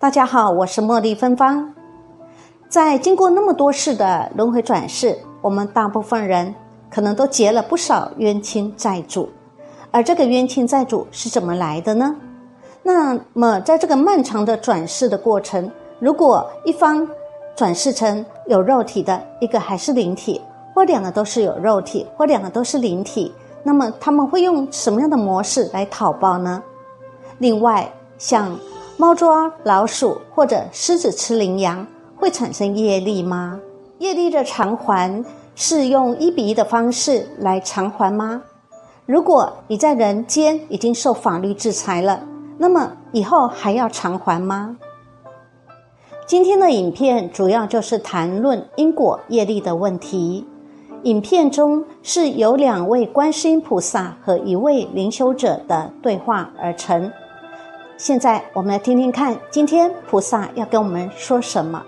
大家好，我是茉莉芬芳。在经过那么多世的轮回转世，我们大部分人可能都结了不少冤亲债主，而这个冤亲债主是怎么来的呢？那么，在这个漫长的转世的过程，如果一方转世成有肉体的，一个还是灵体，或两个都是有肉体，或两个都是灵体，那么他们会用什么样的模式来讨报呢？另外，像猫抓老鼠或者狮子吃羚羊，会产生业力吗？业力的偿还是用一比一的方式来偿还吗？如果你在人间已经受法律制裁了，那么以后还要偿还吗？今天的影片主要就是谈论因果业力的问题。影片中是由两位观世音菩萨和一位灵修者的对话而成。现在我们来听听看，今天菩萨要跟我们说什么？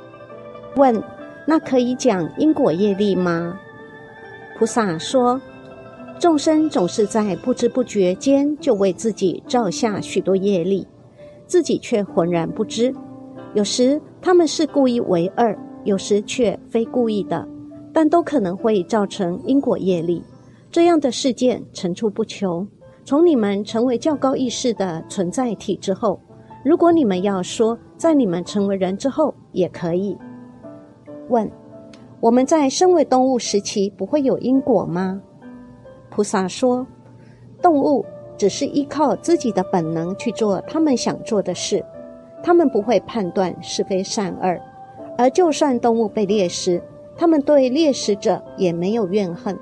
问：那可以讲因果业力吗？菩萨说：众生总是在不知不觉间就为自己造下许多业力，自己却浑然不知。有时他们是故意为恶，有时却非故意的，但都可能会造成因果业力。这样的事件层出不穷。从你们成为较高意识的存在体之后，如果你们要说在你们成为人之后也可以问：我们在身为动物时期不会有因果吗？菩萨说：动物只是依靠自己的本能去做他们想做的事，他们不会判断是非善恶，而就算动物被猎食，他们对猎食者也没有怨恨。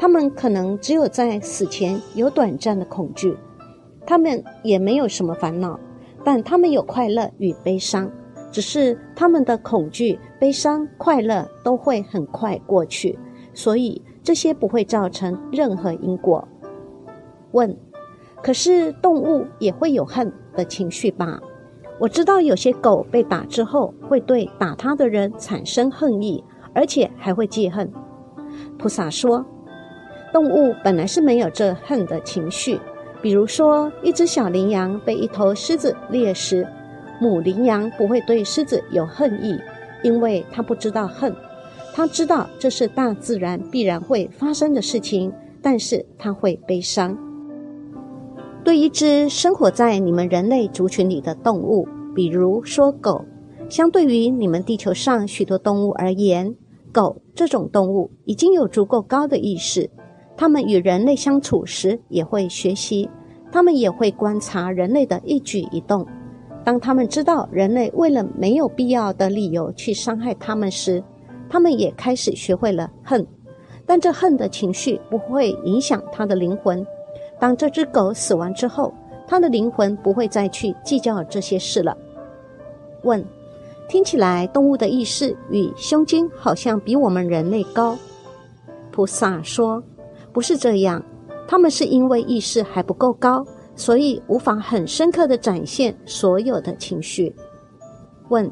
他们可能只有在死前有短暂的恐惧，他们也没有什么烦恼，但他们有快乐与悲伤，只是他们的恐惧、悲伤、快乐都会很快过去，所以这些不会造成任何因果。问：可是动物也会有恨的情绪吧？我知道有些狗被打之后会对打它的人产生恨意，而且还会记恨。菩萨说。动物本来是没有这恨的情绪，比如说，一只小羚羊被一头狮子猎食，母羚羊不会对狮子有恨意，因为它不知道恨，它知道这是大自然必然会发生的事情，但是它会悲伤。对一只生活在你们人类族群里的动物，比如说狗，相对于你们地球上许多动物而言，狗这种动物已经有足够高的意识。他们与人类相处时也会学习，他们也会观察人类的一举一动。当他们知道人类为了没有必要的理由去伤害他们时，他们也开始学会了恨。但这恨的情绪不会影响他的灵魂。当这只狗死亡之后，他的灵魂不会再去计较这些事了。问：听起来动物的意识与胸襟好像比我们人类高。菩萨说。不是这样，他们是因为意识还不够高，所以无法很深刻的展现所有的情绪。问：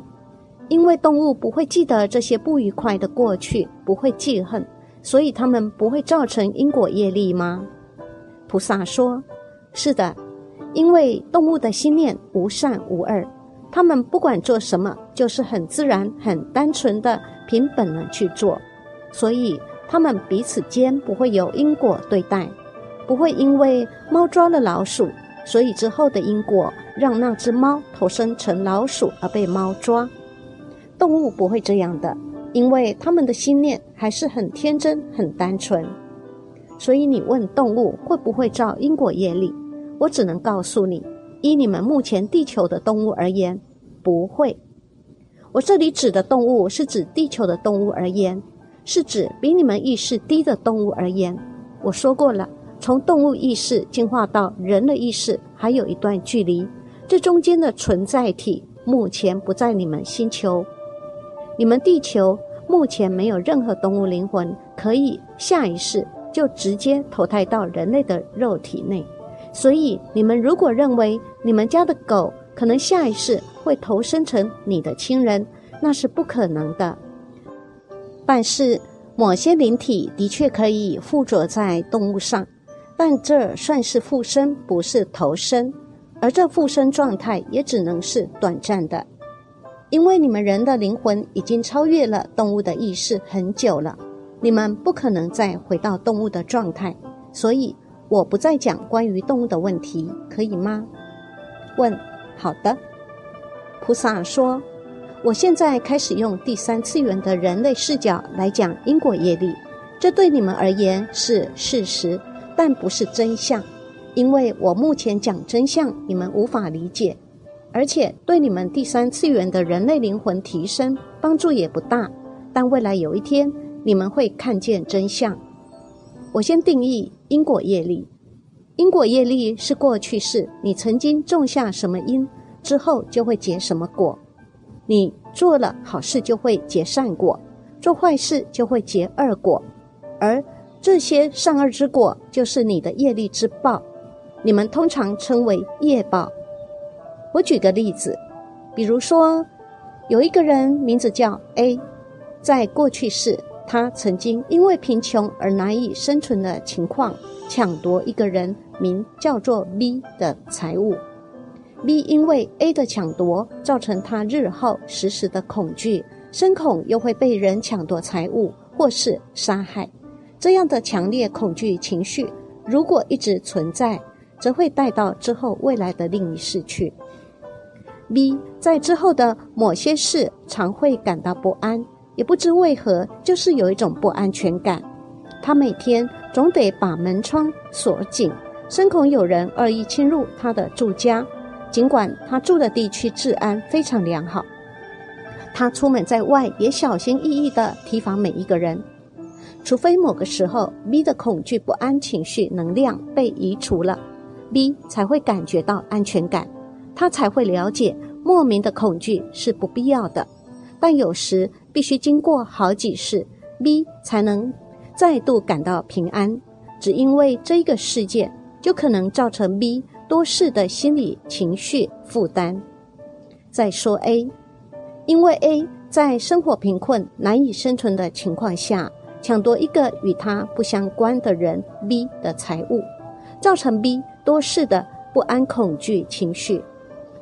因为动物不会记得这些不愉快的过去，不会记恨，所以他们不会造成因果业力吗？菩萨说：是的，因为动物的心念无善无恶，他们不管做什么，就是很自然、很单纯的凭本能去做，所以。他们彼此间不会有因果对待，不会因为猫抓了老鼠，所以之后的因果让那只猫投生成老鼠而被猫抓。动物不会这样的，因为他们的心念还是很天真、很单纯。所以你问动物会不会造因果业力，我只能告诉你，依你们目前地球的动物而言，不会。我这里指的动物是指地球的动物而言。是指比你们意识低的动物而言，我说过了，从动物意识进化到人的意识还有一段距离，这中间的存在体目前不在你们星球，你们地球目前没有任何动物灵魂可以下一世就直接投胎到人类的肉体内，所以你们如果认为你们家的狗可能下一世会投生成你的亲人，那是不可能的。但是，某些灵体的确可以附着在动物上，但这算是附身，不是投生，而这附身状态也只能是短暂的。因为你们人的灵魂已经超越了动物的意识很久了，你们不可能再回到动物的状态，所以我不再讲关于动物的问题，可以吗？问：好的。菩萨说：“我现在开始用第三次元的人类视角来讲因果业力，这对你们而言是事实，但不是真相，因为我目前讲真相，你们无法理解。”而且对你们第三次元的人类灵魂提升帮助也不大，但未来有一天你们会看见真相。我先定义因果业力，因果业力是过去式，你曾经种下什么因，之后就会结什么果。你做了好事就会结善果，做坏事就会结恶果，而这些善恶之果就是你的业力之报，你们通常称为业报。我举个例子，比如说，有一个人名字叫 A，在过去世，他曾经因为贫穷而难以生存的情况，抢夺一个人名叫做 B 的财物。B 因为 A 的抢夺，造成他日后时时的恐惧，深恐又会被人抢夺财物或是杀害。这样的强烈恐惧情绪，如果一直存在，则会带到之后未来的另一世去。B 在之后的某些事常会感到不安，也不知为何，就是有一种不安全感。他每天总得把门窗锁紧，深恐有人恶意侵入他的住家。尽管他住的地区治安非常良好，他出门在外也小心翼翼地提防每一个人，除非某个时候 B 的恐惧不安情绪能量被移除了，B 才会感觉到安全感。他才会了解莫名的恐惧是不必要的，但有时必须经过好几世，B 才能再度感到平安。只因为这一个事件，就可能造成 B 多事的心理情绪负担。再说 A，因为 A 在生活贫困、难以生存的情况下，抢夺一个与他不相关的人 B 的财物，造成 B 多事的不安、恐惧情绪。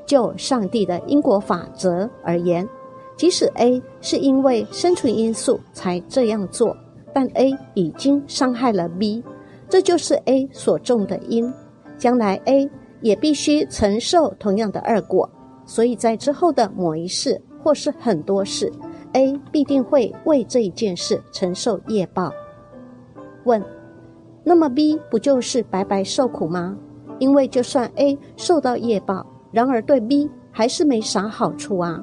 就上帝的因果法则而言，即使 A 是因为生存因素才这样做，但 A 已经伤害了 B，这就是 A 所种的因，将来 A 也必须承受同样的恶果。所以在之后的某一世或是很多世，A 必定会为这一件事承受业报。问：那么 B 不就是白白受苦吗？因为就算 A 受到业报，然而，对 B 还是没啥好处啊。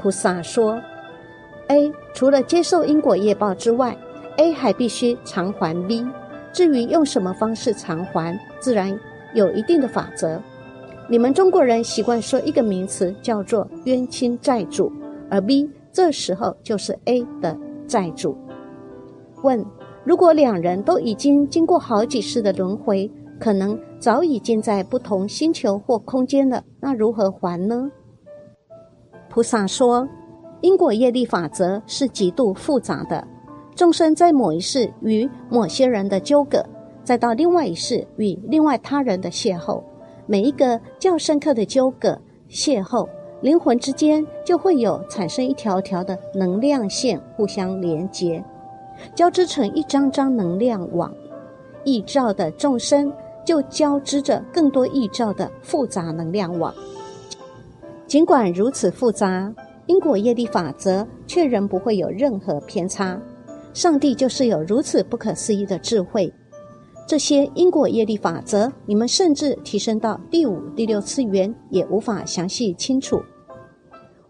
菩萨说：“A 除了接受因果业报之外，A 还必须偿还 B。至于用什么方式偿还，自然有一定的法则。你们中国人习惯说一个名词叫做冤亲债主，而 B 这时候就是 A 的债主。问：如果两人都已经经过好几世的轮回？”可能早已经在不同星球或空间了，那如何还呢？菩萨说，因果业力法则是极度复杂的。众生在某一世与某些人的纠葛，再到另外一世与另外他人的邂逅，每一个较深刻的纠葛邂逅，灵魂之间就会有产生一条条的能量线互相连接，交织成一张张能量网，依照的众生。就交织着更多异兆的复杂能量网。尽管如此复杂，因果业力法则却仍不会有任何偏差。上帝就是有如此不可思议的智慧。这些因果业力法则，你们甚至提升到第五、第六次元也无法详细清楚。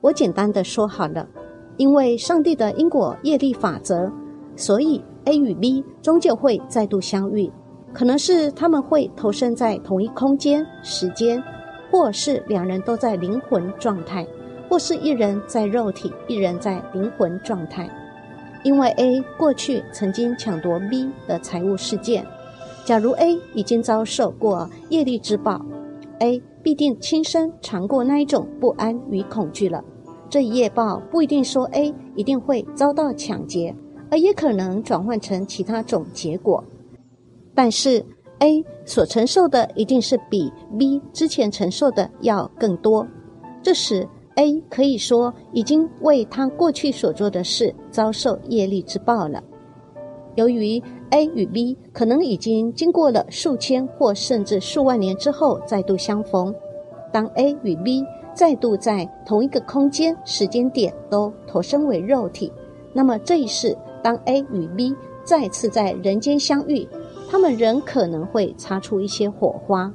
我简单的说好了，因为上帝的因果业力法则，所以 A 与 B 终究会再度相遇。可能是他们会投身在同一空间、时间，或是两人都在灵魂状态，或是一人在肉体，一人在灵魂状态。因为 A 过去曾经抢夺 B 的财物事件，假如 A 已经遭受过业力之报，A 必定亲身尝过那一种不安与恐惧了。这一业报不一定说 A 一定会遭到抢劫，而也可能转换成其他种结果。但是 A 所承受的一定是比 B 之前承受的要更多，这时 A 可以说已经为他过去所做的事遭受业力之报了。由于 A 与 B 可能已经经过了数千或甚至数万年之后再度相逢，当 A 与 B 再度在同一个空间、时间点都投身为肉体，那么这一世，当 A 与 B 再次在人间相遇，他们仍可能会擦出一些火花。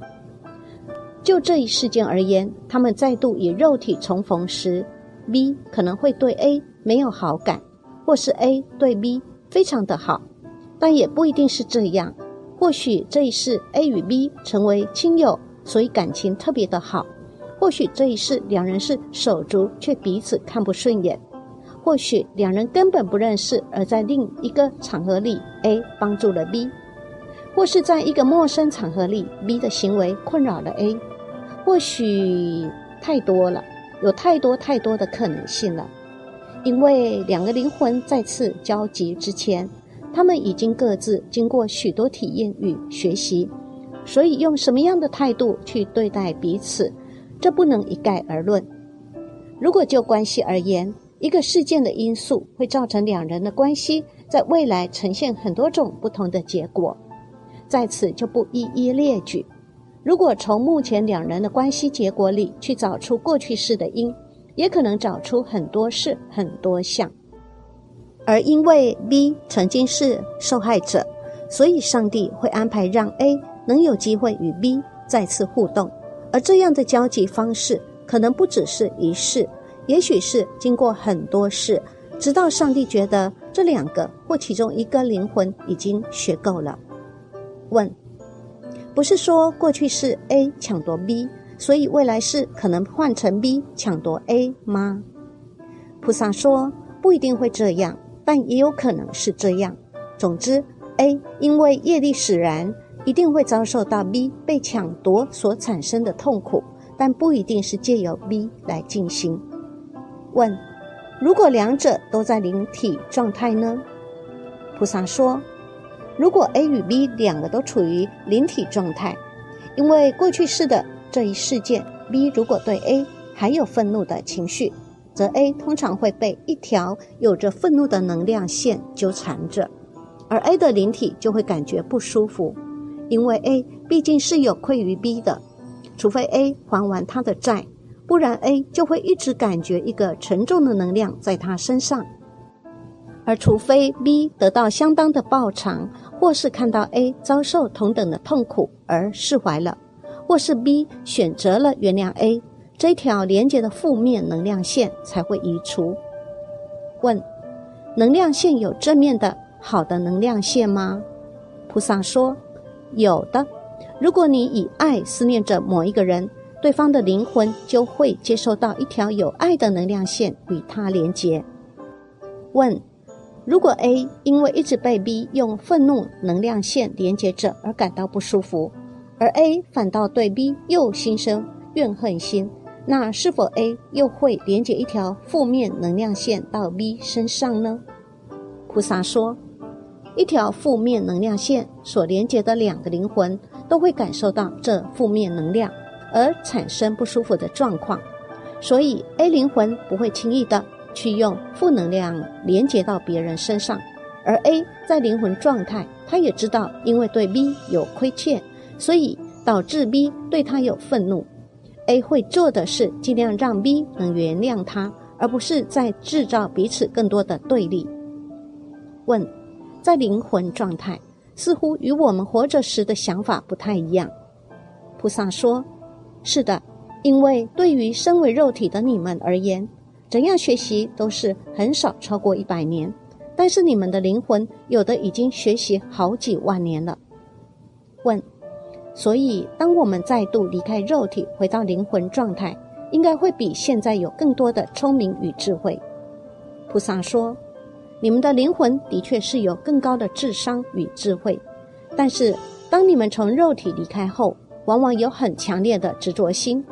就这一事件而言，他们再度以肉体重逢时，B 可能会对 A 没有好感，或是 A 对 B 非常的好，但也不一定是这样。或许这一世 A 与 B 成为亲友，所以感情特别的好；或许这一世两人是手足，却彼此看不顺眼；或许两人根本不认识，而在另一个场合里，A 帮助了 B，或是在一个陌生场合里，B 的行为困扰了 A。或许太多了，有太多太多的可能性了。因为两个灵魂再次交集之前，他们已经各自经过许多体验与学习，所以用什么样的态度去对待彼此，这不能一概而论。如果就关系而言，一个事件的因素会造成两人的关系在未来呈现很多种不同的结果，在此就不一一列举。如果从目前两人的关系结果里去找出过去式的因，也可能找出很多事、很多项。而因为 B 曾经是受害者，所以上帝会安排让 A 能有机会与 B 再次互动。而这样的交集方式，可能不只是一世，也许是经过很多世，直到上帝觉得这两个或其中一个灵魂已经学够了。问。不是说过去是 A 抢夺 B，所以未来是可能换成 B 抢夺 A 吗？菩萨说不一定会这样，但也有可能是这样。总之，A 因为业力使然，一定会遭受到 B 被抢夺所产生的痛苦，但不一定是借由 B 来进行。问：如果两者都在灵体状态呢？菩萨说。如果 A 与 B 两个都处于灵体状态，因为过去式的这一事件，B 如果对 A 还有愤怒的情绪，则 A 通常会被一条有着愤怒的能量线纠缠着，而 A 的灵体就会感觉不舒服，因为 A 毕竟是有愧于 B 的，除非 A 还完他的债，不然 A 就会一直感觉一个沉重的能量在他身上。而除非 B 得到相当的报偿，或是看到 A 遭受同等的痛苦而释怀了，或是 B 选择了原谅 A，这条连接的负面能量线才会移除。问：能量线有正面的好的能量线吗？菩萨说：有的。如果你以爱思念着某一个人，对方的灵魂就会接收到一条有爱的能量线与他连接。问。如果 A 因为一直被 B 用愤怒能量线连接着而感到不舒服，而 A 反倒对 B 又心生怨恨心，那是否 A 又会连接一条负面能量线到 B 身上呢？菩萨说，一条负面能量线所连接的两个灵魂都会感受到这负面能量而产生不舒服的状况，所以 A 灵魂不会轻易的。去用负能量连接到别人身上，而 A 在灵魂状态，他也知道，因为对 B 有亏欠，所以导致 B 对他有愤怒。A 会做的是尽量让 B 能原谅他，而不是在制造彼此更多的对立。问，在灵魂状态似乎与我们活着时的想法不太一样。菩萨说：“是的，因为对于身为肉体的你们而言。”怎样学习都是很少超过一百年，但是你们的灵魂有的已经学习好几万年了。问，所以当我们再度离开肉体，回到灵魂状态，应该会比现在有更多的聪明与智慧。菩萨说，你们的灵魂的确是有更高的智商与智慧，但是当你们从肉体离开后，往往有很强烈的执着心。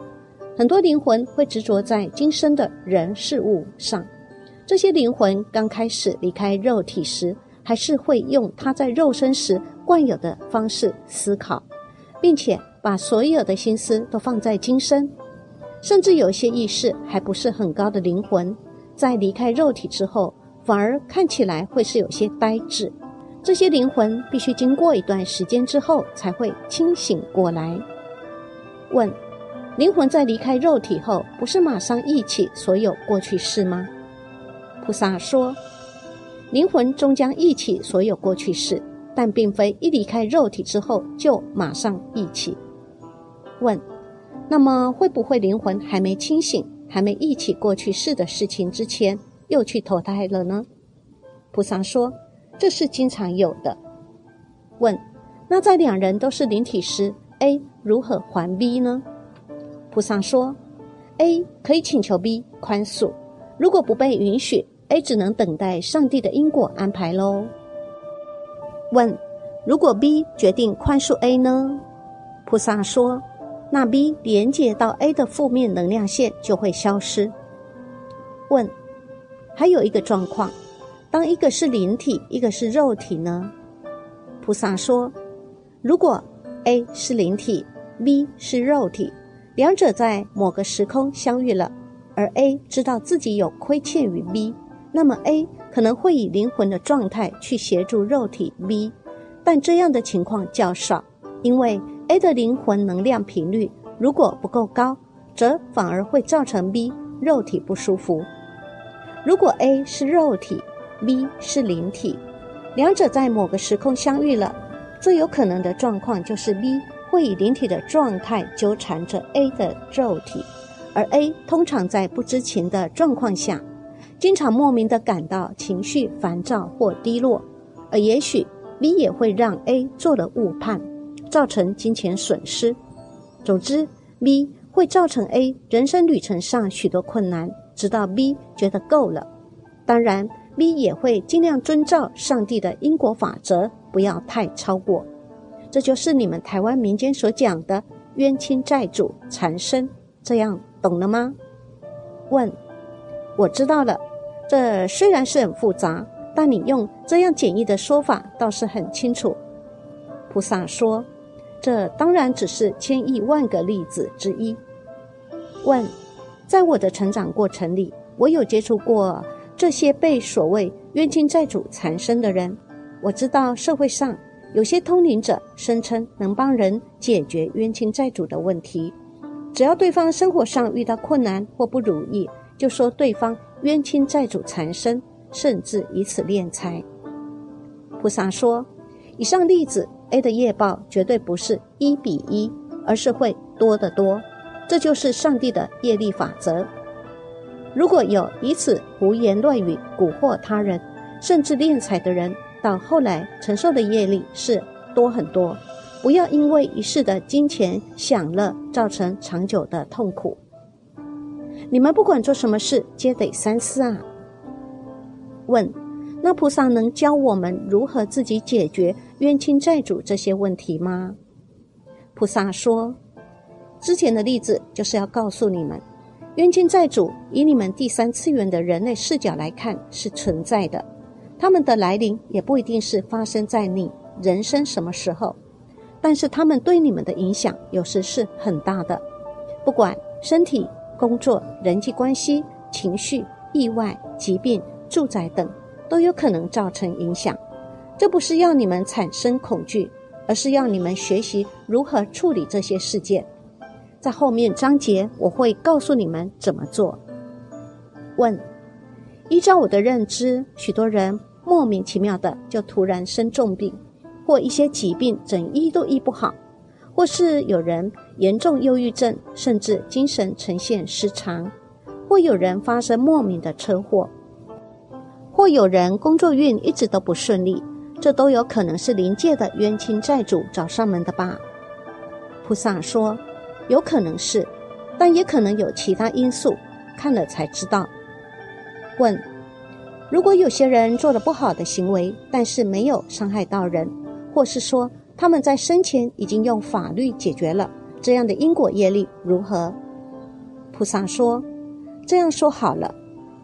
很多灵魂会执着在今生的人事物上，这些灵魂刚开始离开肉体时，还是会用他在肉身时惯有的方式思考，并且把所有的心思都放在今生。甚至有些意识还不是很高的灵魂，在离开肉体之后，反而看起来会是有些呆滞。这些灵魂必须经过一段时间之后才会清醒过来。问：灵魂在离开肉体后，不是马上忆起所有过去事吗？菩萨说：灵魂终将忆起所有过去事，但并非一离开肉体之后就马上忆起。问：那么会不会灵魂还没清醒，还没忆起过去事的事情之前，又去投胎了呢？菩萨说。这是经常有的。问：那在两人都是灵体时，A 如何还 B 呢？菩萨说：A 可以请求 B 宽恕，如果不被允许，A 只能等待上帝的因果安排喽。问：如果 B 决定宽恕 A 呢？菩萨说：那 B 连接到 A 的负面能量线就会消失。问：还有一个状况。当一个是灵体，一个是肉体呢？菩萨说：如果 A 是灵体，B 是肉体，两者在某个时空相遇了，而 A 知道自己有亏欠于 B，那么 A 可能会以灵魂的状态去协助肉体 B，但这样的情况较少，因为 A 的灵魂能量频率如果不够高，则反而会造成 B 肉体不舒服。如果 A 是肉体，B 是灵体，两者在某个时空相遇了，最有可能的状况就是 B 会以灵体的状态纠缠着 A 的肉体，而 A 通常在不知情的状况下，经常莫名的感到情绪烦躁或低落，而也许 B 也会让 A 做了误判，造成金钱损失。总之，B 会造成 A 人生旅程上许多困难，直到 B 觉得够了。当然。B 也会尽量遵照上帝的因果法则，不要太超过。这就是你们台湾民间所讲的冤亲债主缠身，这样懂了吗？问，我知道了。这虽然是很复杂，但你用这样简易的说法倒是很清楚。菩萨说，这当然只是千亿万个例子之一。问，在我的成长过程里，我有接触过。这些被所谓冤亲债主缠身的人，我知道社会上有些通灵者声称能帮人解决冤亲债主的问题，只要对方生活上遇到困难或不如意，就说对方冤亲债主缠身，甚至以此敛财。菩萨说，以上例子 A 的业报绝对不是一比一，而是会多得多，这就是上帝的业力法则。如果有以此胡言乱语蛊惑他人，甚至敛财的人，到后来承受的业力是多很多。不要因为一世的金钱享乐，造成长久的痛苦。你们不管做什么事，皆得三思啊。问：那菩萨能教我们如何自己解决冤亲债主这些问题吗？菩萨说：之前的例子就是要告诉你们。冤亲债主，以你们第三次元的人类视角来看是存在的，他们的来临也不一定是发生在你人生什么时候，但是他们对你们的影响有时是很大的，不管身体、工作、人际关系、情绪、意外、疾病、住宅等，都有可能造成影响。这不是要你们产生恐惧，而是要你们学习如何处理这些事件。在后面章节，我会告诉你们怎么做。问：依照我的认知，许多人莫名其妙的就突然生重病，或一些疾病怎医都医不好，或是有人严重忧郁症，甚至精神呈现失常，或有人发生莫名的车祸，或有人工作运一直都不顺利，这都有可能是临界的冤亲债主找上门的吧？菩萨说。有可能是，但也可能有其他因素，看了才知道。问：如果有些人做了不好的行为，但是没有伤害到人，或是说他们在生前已经用法律解决了，这样的因果业力如何？菩萨说：这样说好了，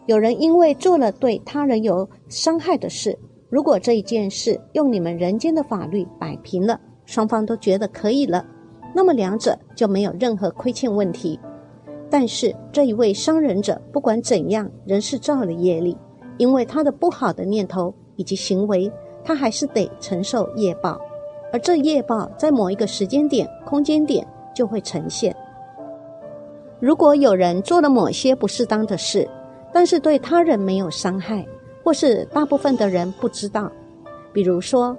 有人因为做了对他人有伤害的事，如果这一件事用你们人间的法律摆平了，双方都觉得可以了。那么两者就没有任何亏欠问题。但是这一位商人者不管怎样，仍是造了业力，因为他的不好的念头以及行为，他还是得承受业报，而这业报在某一个时间点、空间点就会呈现。如果有人做了某些不适当的事，但是对他人没有伤害，或是大部分的人不知道，比如说，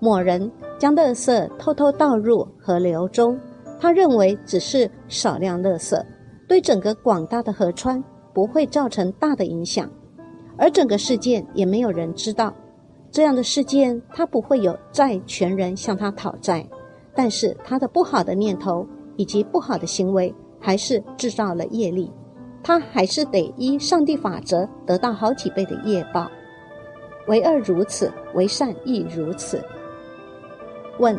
某人将垃圾偷偷倒入河流中，他认为只是少量垃圾，对整个广大的河川不会造成大的影响，而整个事件也没有人知道。这样的事件，他不会有债权人向他讨债，但是他的不好的念头以及不好的行为。还是制造了业力，他还是得依上帝法则得到好几倍的业报。为恶如此，为善亦如此。问：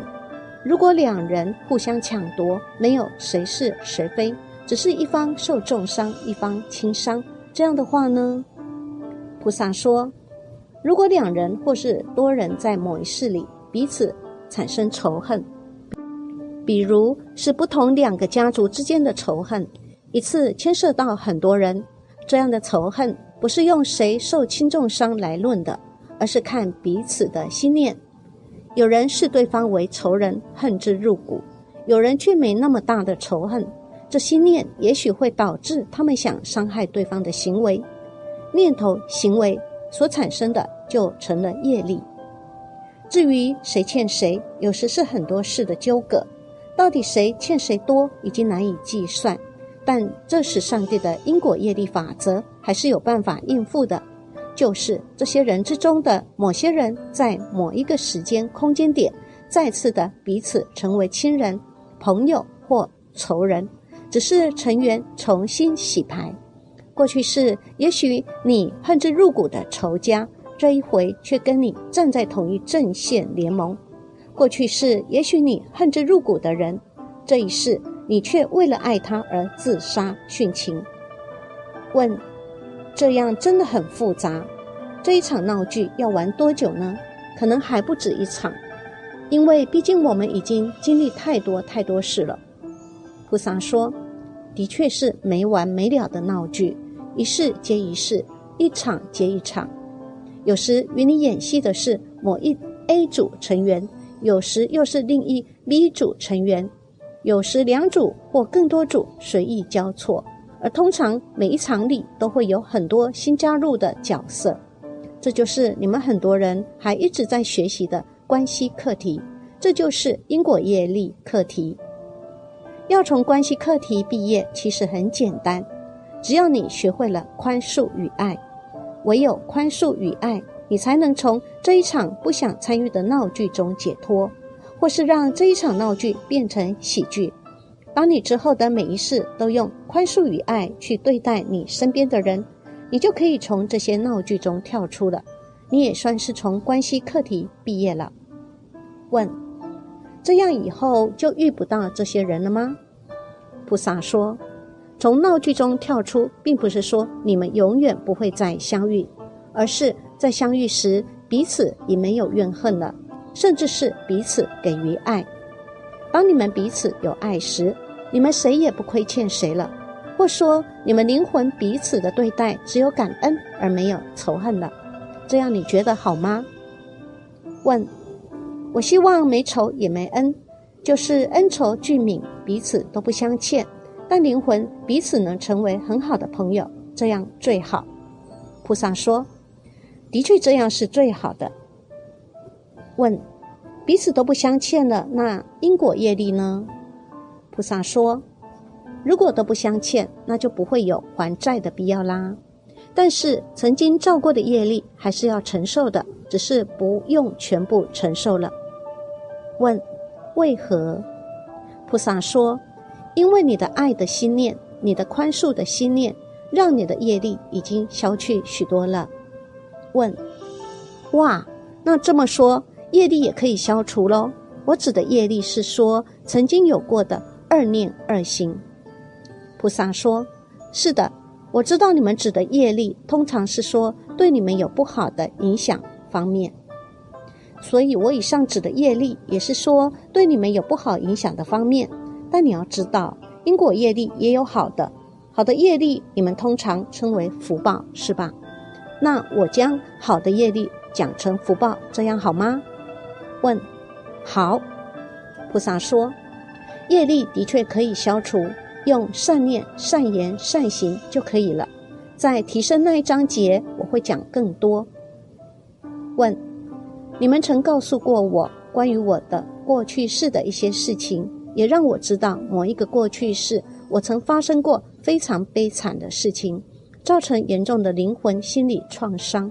如果两人互相抢夺，没有谁是谁非，只是一方受重伤，一方轻伤，这样的话呢？菩萨说：如果两人或是多人在某一世里彼此产生仇恨。比如是不同两个家族之间的仇恨，一次牵涉到很多人，这样的仇恨不是用谁受轻重伤来论的，而是看彼此的心念。有人视对方为仇人，恨之入骨；有人却没那么大的仇恨，这心念也许会导致他们想伤害对方的行为。念头、行为所产生的就成了业力。至于谁欠谁，有时是很多事的纠葛。到底谁欠谁多，已经难以计算，但这是上帝的因果业力法则，还是有办法应付的。就是这些人之中的某些人，在某一个时间、空间点，再次的彼此成为亲人、朋友或仇人，只是成员重新洗牌。过去是也许你恨之入骨的仇家，这一回却跟你站在同一阵线联盟。过去是，也许你恨之入骨的人，这一世你却为了爱他而自杀殉情。问：这样真的很复杂，这一场闹剧要玩多久呢？可能还不止一场，因为毕竟我们已经经历太多太多事了。菩萨说：的确是没完没了的闹剧，一世接一世，一场接一场。有时与你演戏的是某一 A 组成员。有时又是另一 B 组成员，有时两组或更多组随意交错，而通常每一场里都会有很多新加入的角色。这就是你们很多人还一直在学习的关系课题，这就是因果业力课题。要从关系课题毕业，其实很简单，只要你学会了宽恕与爱，唯有宽恕与爱。你才能从这一场不想参与的闹剧中解脱，或是让这一场闹剧变成喜剧。当你之后的每一世都用宽恕与爱去对待你身边的人，你就可以从这些闹剧中跳出了。你也算是从关系课题毕业了。问：这样以后就遇不到这些人了吗？菩萨说：从闹剧中跳出，并不是说你们永远不会再相遇，而是。在相遇时，彼此已没有怨恨了，甚至是彼此给予爱。当你们彼此有爱时，你们谁也不亏欠谁了，或说你们灵魂彼此的对待只有感恩而没有仇恨了。这样你觉得好吗？问，我希望没仇也没恩，就是恩仇俱泯，彼此都不相欠，但灵魂彼此能成为很好的朋友，这样最好。菩萨说。的确，这样是最好的。问：彼此都不相欠了，那因果业力呢？菩萨说：如果都不相欠，那就不会有还债的必要啦。但是曾经造过的业力还是要承受的，只是不用全部承受了。问：为何？菩萨说：因为你的爱的心念，你的宽恕的心念，让你的业力已经消去许多了。问：哇，那这么说，业力也可以消除喽？我指的业力是说曾经有过的二念二心。菩萨说：是的，我知道你们指的业力，通常是说对你们有不好的影响方面。所以我以上指的业力，也是说对你们有不好影响的方面。但你要知道，因果业力也有好的，好的业力你们通常称为福报，是吧？那我将好的业力讲成福报，这样好吗？问，好。菩萨说，业力的确可以消除，用善念、善言、善行就可以了。在提升那一章节，我会讲更多。问，你们曾告诉过我关于我的过去式的一些事情，也让我知道某一个过去式，我曾发生过非常悲惨的事情，造成严重的灵魂心理创伤。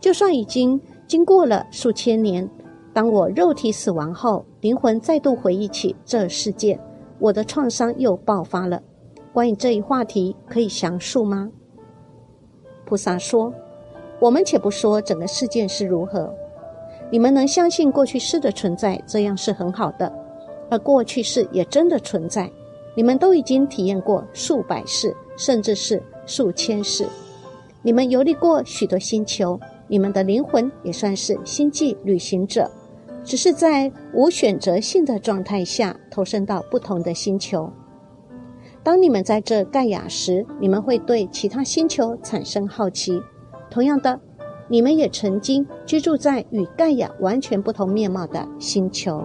就算已经经过了数千年，当我肉体死亡后，灵魂再度回忆起这事件，我的创伤又爆发了。关于这一话题，可以详述吗？菩萨说：“我们且不说整个事件是如何，你们能相信过去式的存在，这样是很好的。而过去式也真的存在，你们都已经体验过数百世，甚至是数千世。你们游历过许多星球，你们的灵魂也算是星际旅行者，只是在无选择性的状态下投身到不同的星球。”当你们在这盖亚时，你们会对其他星球产生好奇。同样的，你们也曾经居住在与盖亚完全不同面貌的星球。